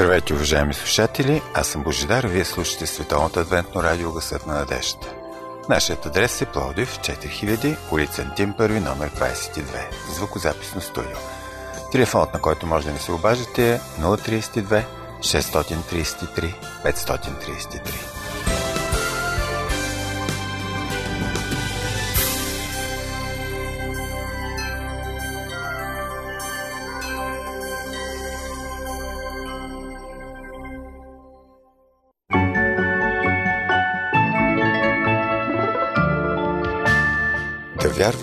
Здравейте, уважаеми слушатели! Аз съм Божидар, вие слушате Световното адвентно радио Гъсът на надежда. Нашият адрес е Плодив, 4000, улица Антим 1, номер 22, звукозаписно студио. Телефонът, на който може да ни се обажите е 032 633 533.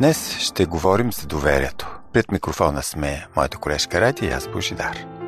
Днес ще говорим за доверието. Пред микрофона сме моята колежка Ради и аз Божидар.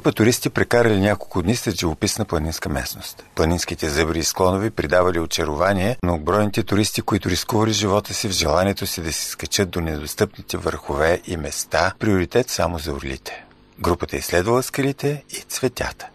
Група туристи прекарали няколко дни след живописна планинска местност. Планинските зъбри и склонови придавали очарование на огбройните туристи, които рискували живота си в желанието си да се скачат до недостъпните върхове и места, приоритет само за орлите. Групата изследвала скалите и цветята.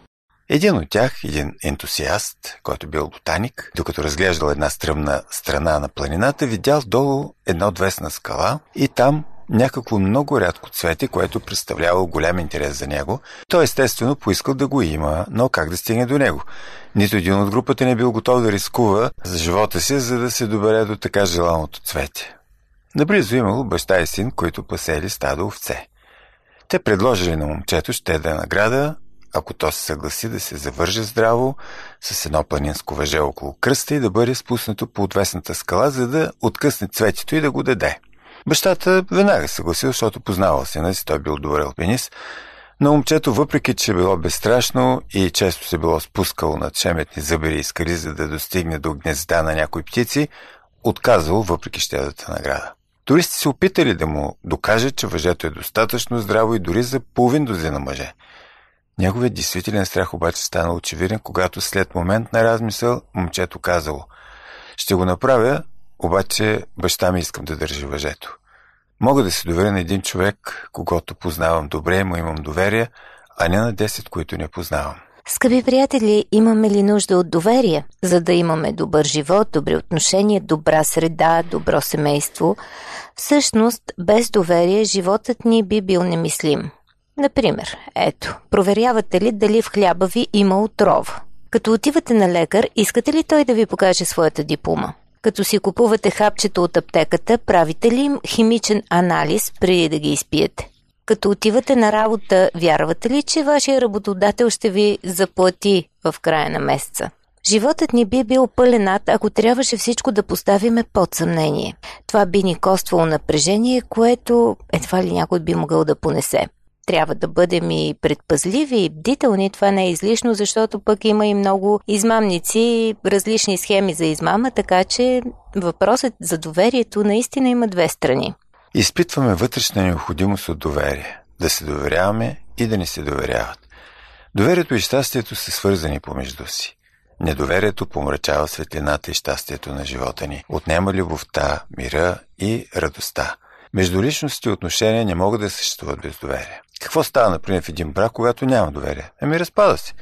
Един от тях, един ентусиаст, който бил ботаник, докато разглеждал една стръмна страна на планината, видял долу една отвесна скала и там някакво много рядко цвете, което представлявало голям интерес за него. Той естествено поискал да го има, но как да стигне до него? Нито един от групата не бил готов да рискува за живота си, за да се добере до така желаното цвете. Наблизо имало баща и син, които пасели стадо овце. Те предложили на момчето ще да е награда, ако то се съгласи да се завърже здраво с едно планинско въже около кръста и да бъде спуснато по отвесната скала, за да откъсне цветето и да го даде. Бащата веднага съгласил, защото познавал сина си, той бил добър алпинист, но момчето, въпреки че било безстрашно и често се било спускало над шеметни зъбери и скали, за да достигне до гнезда на някои птици, отказал въпреки щедата награда. Туристи се опитали да му докажат, че въжето е достатъчно здраво и дори за половин дозина мъже. Неговият действителен страх обаче стана очевиден, когато след момент на размисъл момчето казало «Ще го направя, обаче баща ми искам да държи въжето. Мога да се доверя на един човек, когато познавам добре, му имам доверие, а не на 10, които не познавам. Скъпи приятели, имаме ли нужда от доверие, за да имаме добър живот, добри отношения, добра среда, добро семейство? Всъщност, без доверие животът ни би бил немислим. Например, ето, проверявате ли дали в хляба ви има отрова? Като отивате на лекар, искате ли той да ви покаже своята диплома? Като си купувате хапчето от аптеката, правите ли им химичен анализ преди да ги изпиете? Като отивате на работа, вярвате ли, че вашия работодател ще ви заплати в края на месеца? Животът ни би бил пълен ако трябваше всичко да поставиме под съмнение. Това би ни коствало напрежение, което едва ли някой би могъл да понесе трябва да бъдем и предпазливи и бдителни. Това не е излишно, защото пък има и много измамници, различни схеми за измама, така че въпросът за доверието наистина има две страни. Изпитваме вътрешна необходимост от доверие. Да се доверяваме и да ни се доверяват. Доверието и щастието са свързани помежду си. Недоверието помрачава светлината и щастието на живота ни, отнема любовта, мира и радостта. Междуличностите отношения не могат да съществуват без доверие. Какво става, например, в един брак, когато няма доверие? Ами разпада се.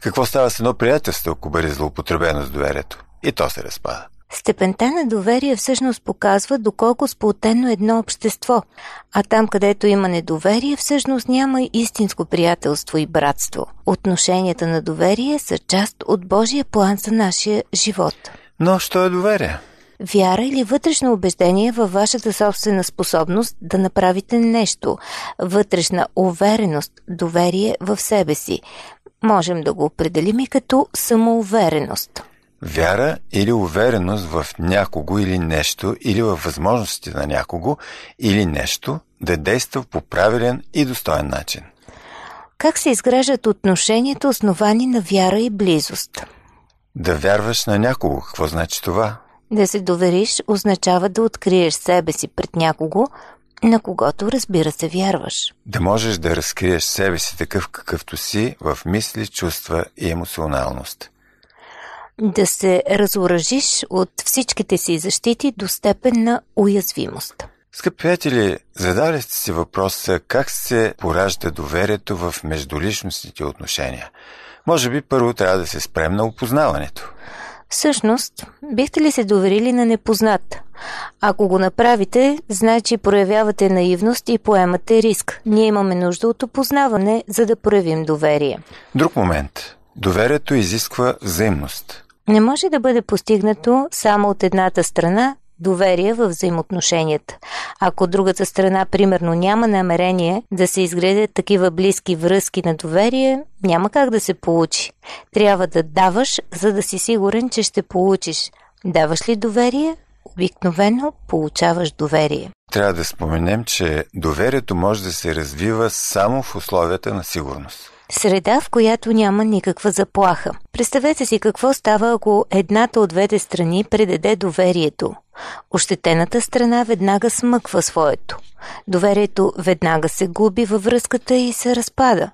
Какво става с едно приятелство, ако бъде злоупотребено с доверието? И то се разпада. Степента на доверие всъщност показва доколко сплотено е едно общество, а там, където има недоверие, всъщност няма истинско приятелство и братство. Отношенията на доверие са част от Божия план за нашия живот. Но що е доверие? Вяра или вътрешно убеждение във вашата собствена способност да направите нещо, вътрешна увереност, доверие в себе си. Можем да го определим и като самоувереност. Вяра или увереност в някого или нещо, или в възможностите на някого или нещо да действа по правилен и достоен начин. Как се изграждат отношенията, основани на вяра и близост? Да вярваш на някого, какво значи това? Да се довериш означава да откриеш себе си пред някого, на когото разбира се вярваш. Да можеш да разкриеш себе си такъв какъвто си в мисли, чувства и емоционалност. Да се разоръжиш от всичките си защити до степен на уязвимост. Скъпи приятели, задали сте си въпроса как се поражда доверието в междуличностните отношения. Може би първо трябва да се спрем на опознаването. Всъщност, бихте ли се доверили на непознат? Ако го направите, значи проявявате наивност и поемате риск. Ние имаме нужда от опознаване, за да проявим доверие. Друг момент. Доверието изисква взаимност. Не може да бъде постигнато само от едната страна доверие в взаимоотношенията. Ако другата страна, примерно, няма намерение да се изградят такива близки връзки на доверие, няма как да се получи. Трябва да даваш, за да си сигурен, че ще получиш. Даваш ли доверие? Обикновено получаваш доверие. Трябва да споменем, че доверието може да се развива само в условията на сигурност. Среда, в която няма никаква заплаха. Представете си какво става, ако едната от двете страни предаде доверието. Ощетената страна веднага смъква своето. Доверието веднага се губи във връзката и се разпада.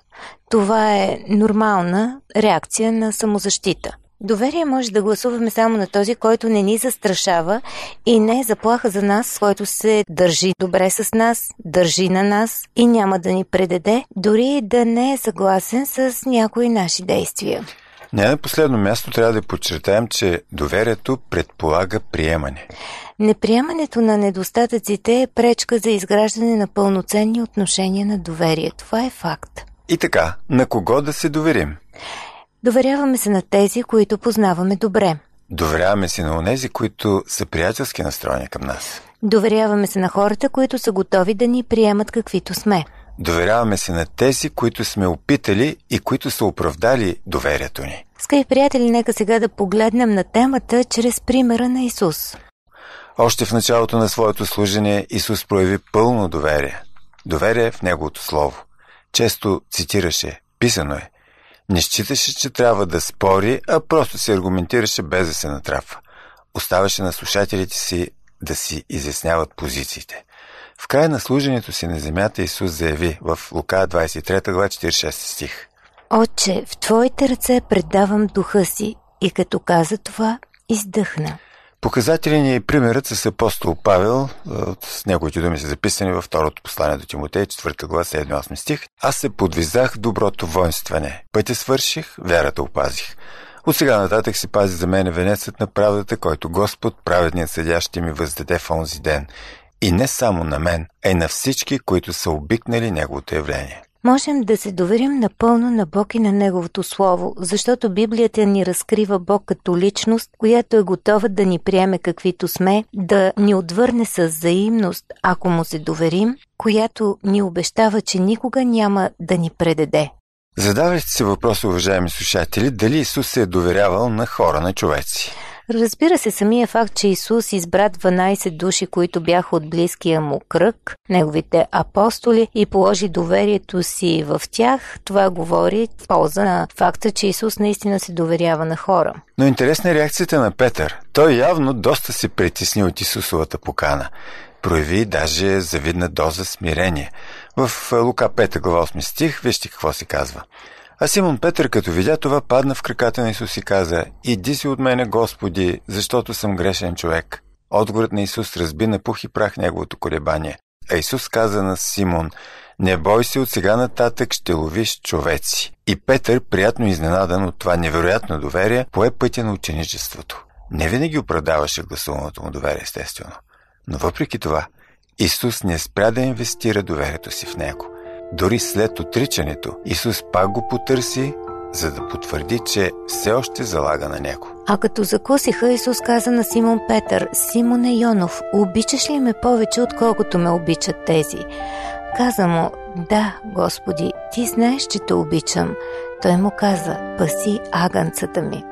Това е нормална реакция на самозащита. Доверие може да гласуваме само на този, който не ни застрашава и не е заплаха за нас, който се държи добре с нас, държи на нас и няма да ни предаде, дори да не е съгласен с някои наши действия. Не на последно място трябва да подчертаем, че доверието предполага приемане. Неприемането на недостатъците е пречка за изграждане на пълноценни отношения на доверие. Това е факт. И така, на кого да се доверим? Доверяваме се на тези, които познаваме добре. Доверяваме се на онези, които са приятелски настроени към нас. Доверяваме се на хората, които са готови да ни приемат каквито сме. Доверяваме се на тези, които сме опитали и които са оправдали доверието ни. Скъпи приятели, нека сега да погледнем на темата чрез примера на Исус. Още в началото на своето служение Исус прояви пълно доверие. Доверие в Неговото Слово. Често цитираше, писано е. Не считаше, че трябва да спори, а просто се аргументираше без да се натрапва. Оставаше на слушателите си да си изясняват позициите. В края на служението си на земята Исус заяви в Лука 23 глава 46 стих. Отче, в Твоите ръце предавам духа си и като каза това, издъхна. Показателен е и примерът с апостол Павел, с неговите думи са записани във второто послание до Тимотей, 4 глава, 7-8 стих. Аз се подвизах доброто воинстване. Пътя свърших, вярата опазих. От сега нататък се пази за мен венецът на правдата, който Господ, праведният съдя, ще ми въздаде в онзи ден. И не само на мен, а и на всички, които са обикнали Неговото явление. Можем да се доверим напълно на Бог и на Неговото Слово, защото Библията ни разкрива Бог като личност, която е готова да ни приеме каквито сме, да ни отвърне с взаимност, ако му се доверим, която ни обещава, че никога няма да ни предаде. Задавайте се въпрос, уважаеми слушатели, дали Исус се е доверявал на хора, на човеци. Разбира се, самия факт, че Исус избра 12 души, които бяха от близкия му кръг, неговите апостоли, и положи доверието си в тях, това говори в полза на факта, че Исус наистина се доверява на хора. Но интересна е реакцията на Петър. Той явно доста се притесни от Исусовата покана. Прояви даже завидна доза смирение. В Лука 5 глава 8 стих, вижте какво се казва. А Симон Петър, като видя това, падна в краката на Исус и каза, «Иди си от мене, Господи, защото съм грешен човек». Отговорът на Исус разби на пух и прах неговото колебание. а Исус каза на Симон не бой се, от сега нататък ще ловиш човеци. И Петър, приятно изненадан от това невероятно доверие, пое пътя на ученичеството. Не винаги оправдаваше гласуваното му доверие, естествено. Но въпреки това, Исус не спря да инвестира доверието си в него. Дори след отричането, Исус пак го потърси, за да потвърди, че все още залага на него. А като закусиха, Исус каза на Симон Петър, Симоне Йонов, обичаш ли ме повече, отколкото ме обичат тези? Каза му, да, Господи, ти знаеш, че те обичам. Той му каза, паси агънцата ми.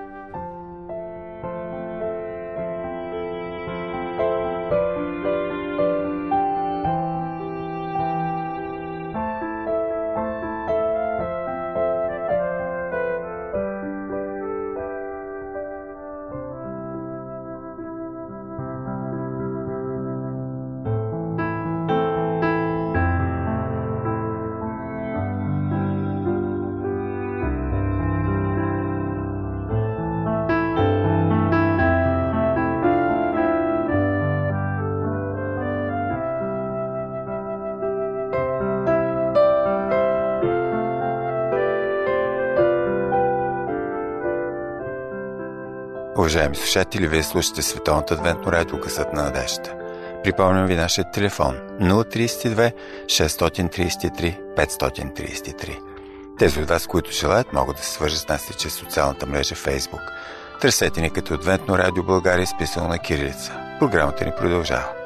Уважаеми слушатели, вие слушате Световната адвентно радио Късът на надежда. Припомням ви нашия телефон 032 633 533. Тези от вас, които желаят, могат да се свържат с нас и чрез социалната мрежа Facebook. Търсете ни като Адвентно радио България, изписано на кирилица. Програмата ни продължава.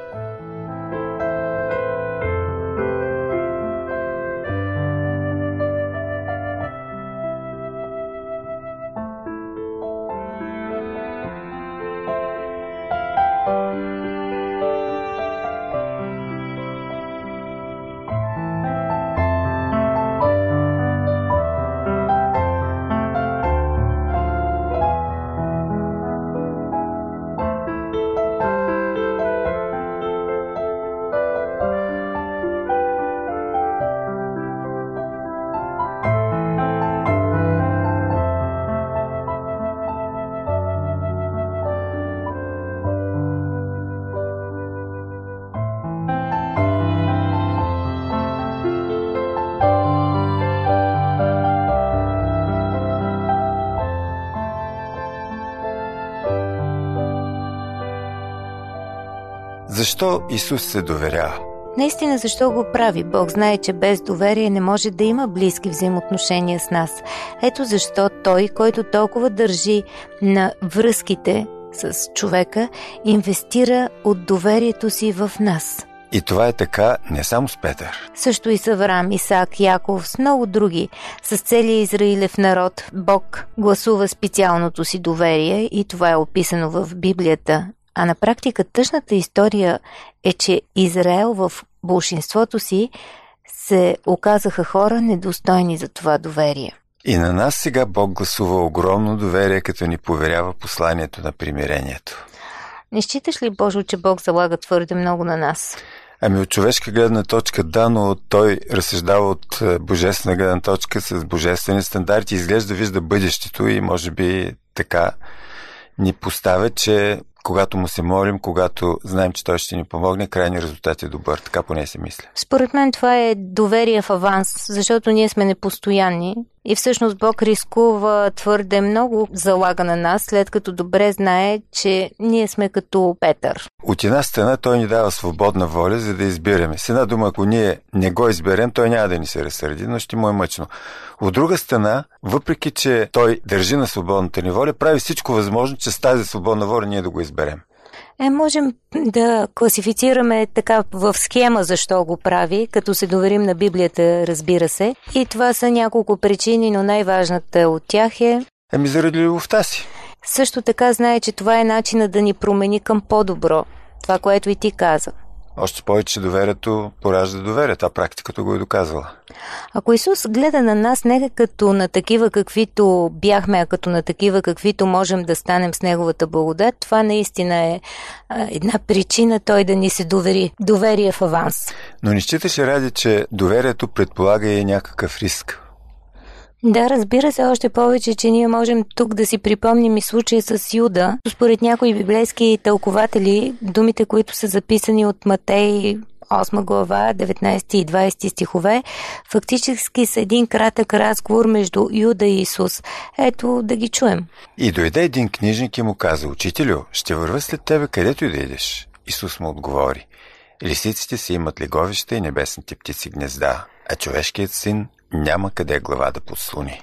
Защо Исус се доверява? Наистина, защо го прави? Бог знае, че без доверие не може да има близки взаимоотношения с нас. Ето защо Той, който толкова държи на връзките с човека, инвестира от доверието си в нас. И това е така не само с Петър. Също и с Авраам, Исаак, Яков, с много други. С целия Израилев народ Бог гласува специалното си доверие и това е описано в Библията. А на практика тъжната история е, че Израел в большинството си се оказаха хора недостойни за това доверие. И на нас сега Бог гласува огромно доверие, като ни поверява посланието на примирението. Не считаш ли, Божо, че Бог залага твърде много на нас? Ами от човешка гледна точка да, но той разсъждава от е, божествена гледна точка с божествени стандарти, изглежда вижда бъдещето и може би така ни поставя, че когато му се молим, когато знаем, че той ще ни помогне, крайният резултат е добър. Така поне се мисля. Според мен това е доверие в аванс, защото ние сме непостоянни и всъщност Бог рискува твърде много залага на нас, след като добре знае, че ние сме като Петър. От една страна той ни дава свободна воля, за да избираме. С една дума, ако ние не го изберем, той няма да ни се разсърди, но ще му е мъчно. От друга страна, въпреки, че той държи на свободната ни воля, прави всичко възможно, че с тази свободна воля ние да го изберем. Е, можем да класифицираме така в схема защо го прави, като се доверим на Библията, разбира се. И това са няколко причини, но най-важната от тях е... Еми заради любовта си. Също така знае, че това е начина да ни промени към по-добро. Това, което и ти каза. Още повече доверието поражда доверие. Това практиката го е доказала. Ако Исус гледа на нас не като на такива каквито бяхме, а като на такива каквито можем да станем с Неговата благодат, това наистина е една причина Той да ни се довери. Доверие в аванс. Но не считаш ради, че доверието предполага и някакъв риск? Да, разбира се, още повече, че ние можем тук да си припомним и случая с Юда. Според някои библейски тълкователи, думите, които са записани от Матей 8 глава, 19 и 20 стихове, фактически са един кратък разговор между Юда и Исус. Ето да ги чуем. И дойде един книжник и му каза, Учителю, ще върва след тебе където и да идеш. Исус му отговори, Лисиците си имат леговища и небесните птици гнезда, а човешкият син няма къде глава да подслуни.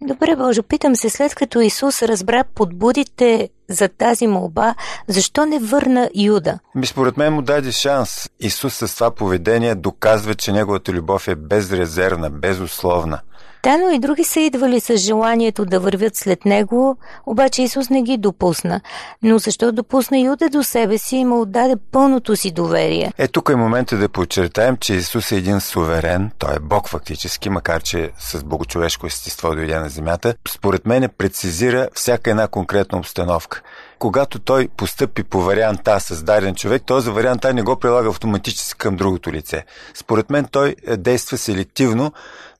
Добре, Боже, питам се, след като Исус разбра подбудите за тази молба, защо не върна Юда? Ми според мен му даде шанс. Исус с това поведение доказва, че неговата любов е безрезервна, безусловна. Да, но и други са идвали с желанието да вървят след него, обаче Исус не ги допусна. Но защо допусна Юда до себе си и му отдаде пълното си доверие? Е, тук е момента да подчертаем, че Исус е един суверен, той е Бог фактически, макар че с богочовешко естество дойде на земята. Според мен прецизира всяка една конкретна обстановка когато той постъпи по вариант А с даден човек, този вариант А не го прилага автоматически към другото лице. Според мен той е, действа селективно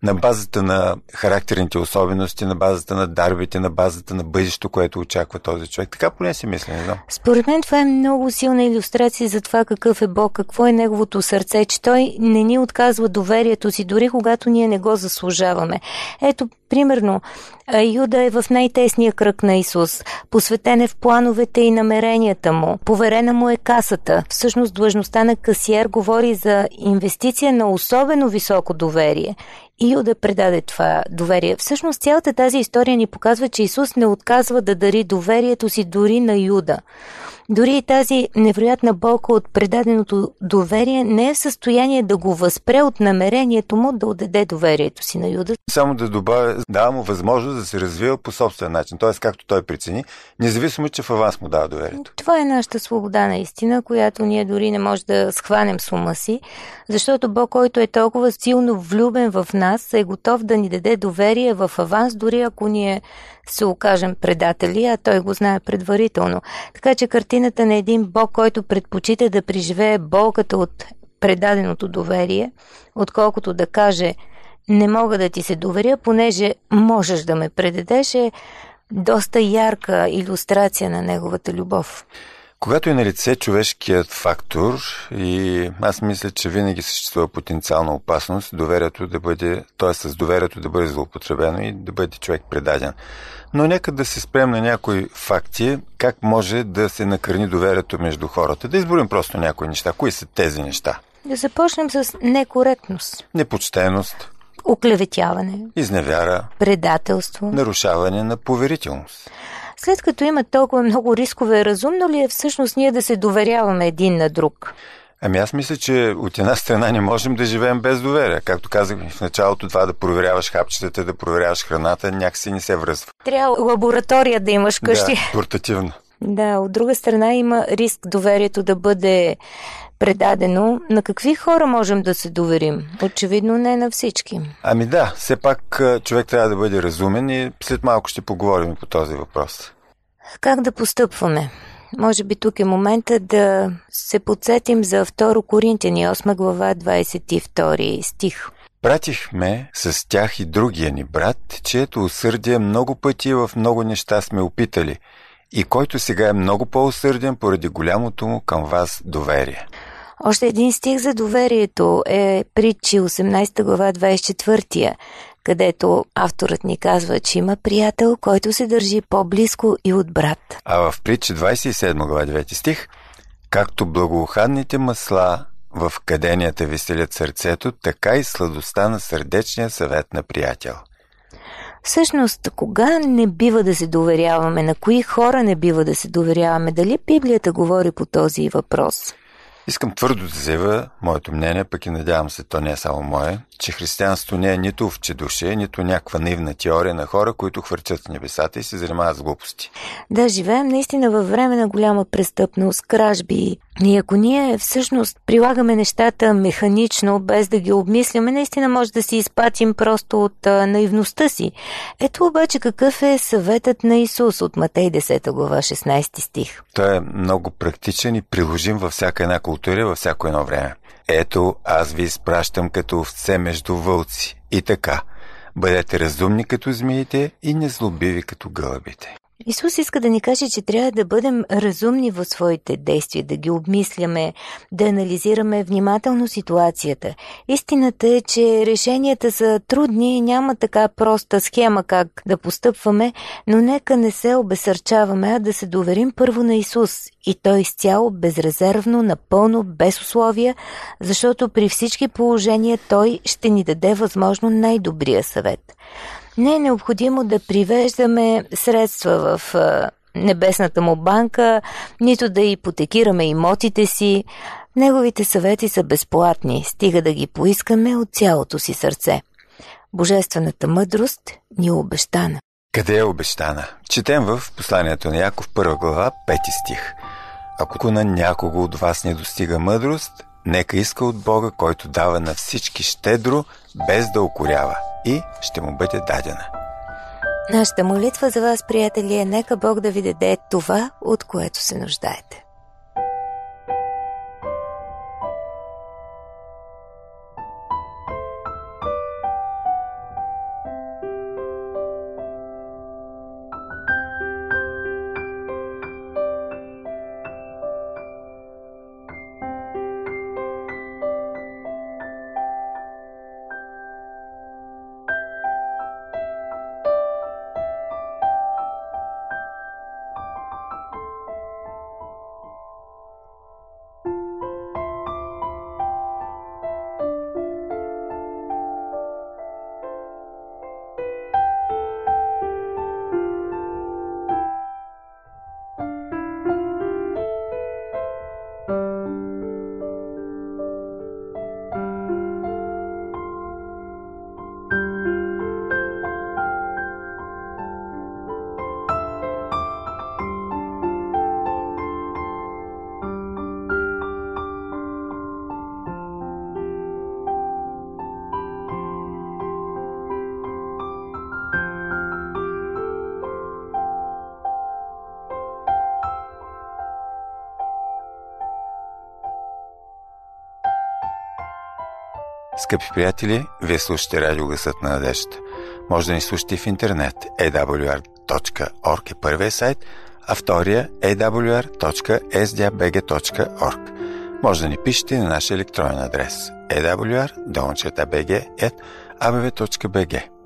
на базата на характерните особености, на базата на дарбите, на базата на бъдещето, което очаква този човек. Така поне си мисля, не знам. Според мен това е много силна иллюстрация за това какъв е Бог, какво е неговото сърце, че той не ни отказва доверието си, дори когато ние не го заслужаваме. Ето, примерно, Юда е в най-тесния кръг на Исус, посветен е в плановете и намеренията му, поверена му е касата. Всъщност длъжността на касиер говори за инвестиция на особено високо доверие. И Юда предаде това доверие. Всъщност цялата тази история ни показва, че Исус не отказва да дари доверието си дори на Юда. Дори и тази невероятна болка от предаденото доверие не е в състояние да го възпре от намерението му да отдаде доверието си на Юда. Само да добавя, дава му възможност да се развива по собствен начин, т.е. както той прецени, независимо, че в аванс му дава доверието. Това е нашата свобода наистина, която ние дори не може да схванем с ума си, защото Бог, който е толкова силно влюбен в нас, е готов да ни даде доверие в аванс, дори ако ние се окажем предатели, а той го знае предварително. Така че картината на един Бог, който предпочита да преживее болката от предаденото доверие, отколкото да каже не мога да ти се доверя, понеже можеш да ме предадеш, е доста ярка иллюстрация на неговата любов. Когато е на лице човешкият фактор и аз мисля, че винаги съществува потенциална опасност доверието да бъде, т.е. с доверието да бъде злоупотребено и да бъде човек предаден. Но нека да се спрем на някои факти, как може да се накърни доверието между хората. Да изборим просто някои неща. Кои са тези неща? Да започнем с некоректност. Непочтеност. Оклеветяване. Изневяра. Предателство. Нарушаване на поверителност. След като има толкова много рискове, разумно ли е всъщност ние да се доверяваме един на друг? Ами аз мисля, че от една страна не можем да живеем без доверие. Както казах в началото, това да проверяваш хапчетата, да проверяваш храната, някакси не се връзва. Трябва лаборатория да имаш къщи. Да, портативно. Да, от друга страна има риск доверието да бъде предадено. На какви хора можем да се доверим? Очевидно не на всички. Ами да, все пак човек трябва да бъде разумен и след малко ще поговорим по този въпрос. Как да постъпваме? Може би тук е момента да се подсетим за 2 Коринтияни 8 глава 22 стих. Пратихме с тях и другия ни брат, чието усърдие много пъти в много неща сме опитали и който сега е много по-усърден поради голямото му към вас доверие. Още един стих за доверието е притчи 18 глава 24 където авторът ни казва, че има приятел, който се държи по-близко и от брат. А в притча 27 глава 9 стих, както благоуханните масла в каденията веселят сърцето, така и сладостта на сърдечния съвет на приятел. Всъщност, кога не бива да се доверяваме, на кои хора не бива да се доверяваме, дали Библията говори по този въпрос? Искам твърдо да заявя моето мнение, пък и надявам се, то не е само мое, че християнството не е нито овчедуше, нито някаква наивна теория на хора, които хвърчат небесата и се занимават с глупости. Да, живеем наистина във време на голяма престъпност, кражби. И ако ние всъщност прилагаме нещата механично, без да ги обмисляме, наистина може да си изпатим просто от а, наивността си. Ето обаче какъв е съветът на Исус от Матей 10 глава 16 стих. Той е много практичен и приложим във всяка една култура, във всяко едно време. Ето, аз ви изпращам като овце между вълци. И така, Бъдете разумни като змиите и незлобиви като гълъбите. Исус иска да ни каже, че трябва да бъдем разумни в своите действия, да ги обмисляме, да анализираме внимателно ситуацията. Истината е, че решенията са трудни и няма така проста схема как да постъпваме, но нека не се обесърчаваме, а да се доверим първо на Исус и Той изцяло, безрезервно, напълно, без условия, защото при всички положения Той ще ни даде възможно най-добрия съвет. Не е необходимо да привеждаме средства в небесната му банка, нито да ипотекираме имотите си. Неговите съвети са безплатни, стига да ги поискаме от цялото си сърце. Божествената мъдрост ни е обещана. Къде е обещана? Четем в посланието на Яков, първа глава, пети стих. Ако на някого от вас не достига мъдрост, нека иска от Бога, който дава на всички щедро, без да окорява и ще му бъде дадена. Нашата молитва за вас, приятели, е нека Бог да ви даде това, от което се нуждаете. Скъпи приятели, вие слушате радио Гъсът на надеждата. Може да ни слушате в интернет awr.org е първия сайт, а втория awr.sdabg.org. Може да ни пишете на нашия електронен адрес awr.bg.abv.bg.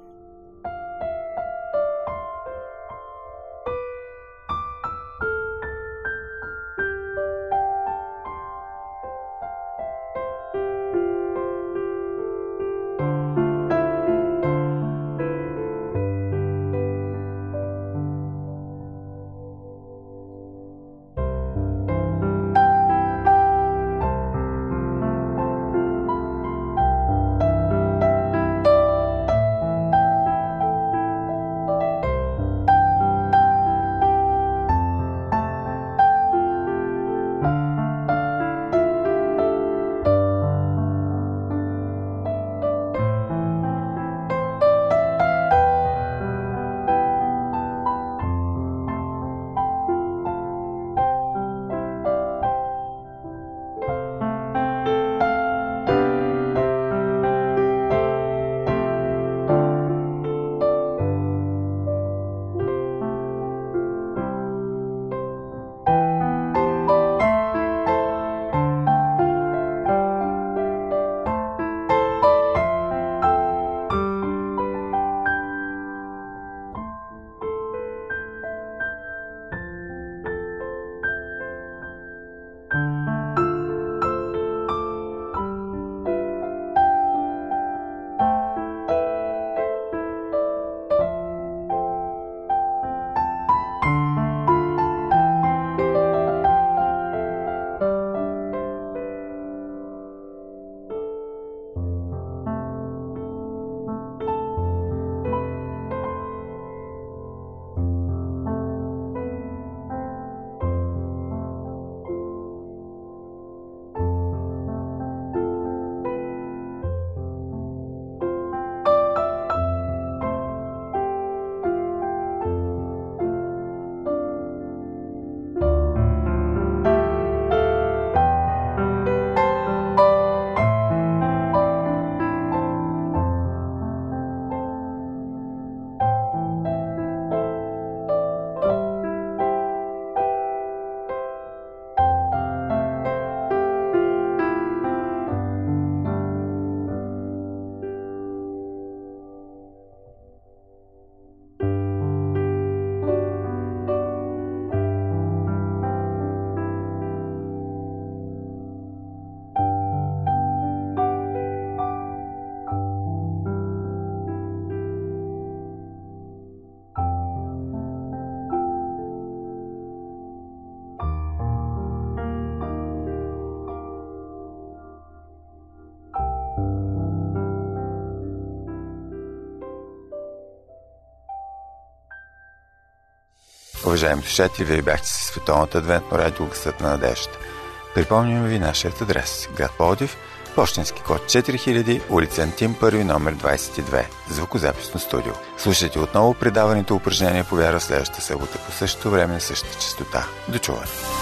Уважаеми слушатели, вие бяхте с Световната адвентно радио Гъсът на надеждата. Припомняме ви нашият адрес. Град Плодив, почтенски код 4000, улица Антим, първи номер 22, звукозаписно студио. Слушайте отново предаването упражнения по вяра следващата събота по същото време на същата частота. До чуване!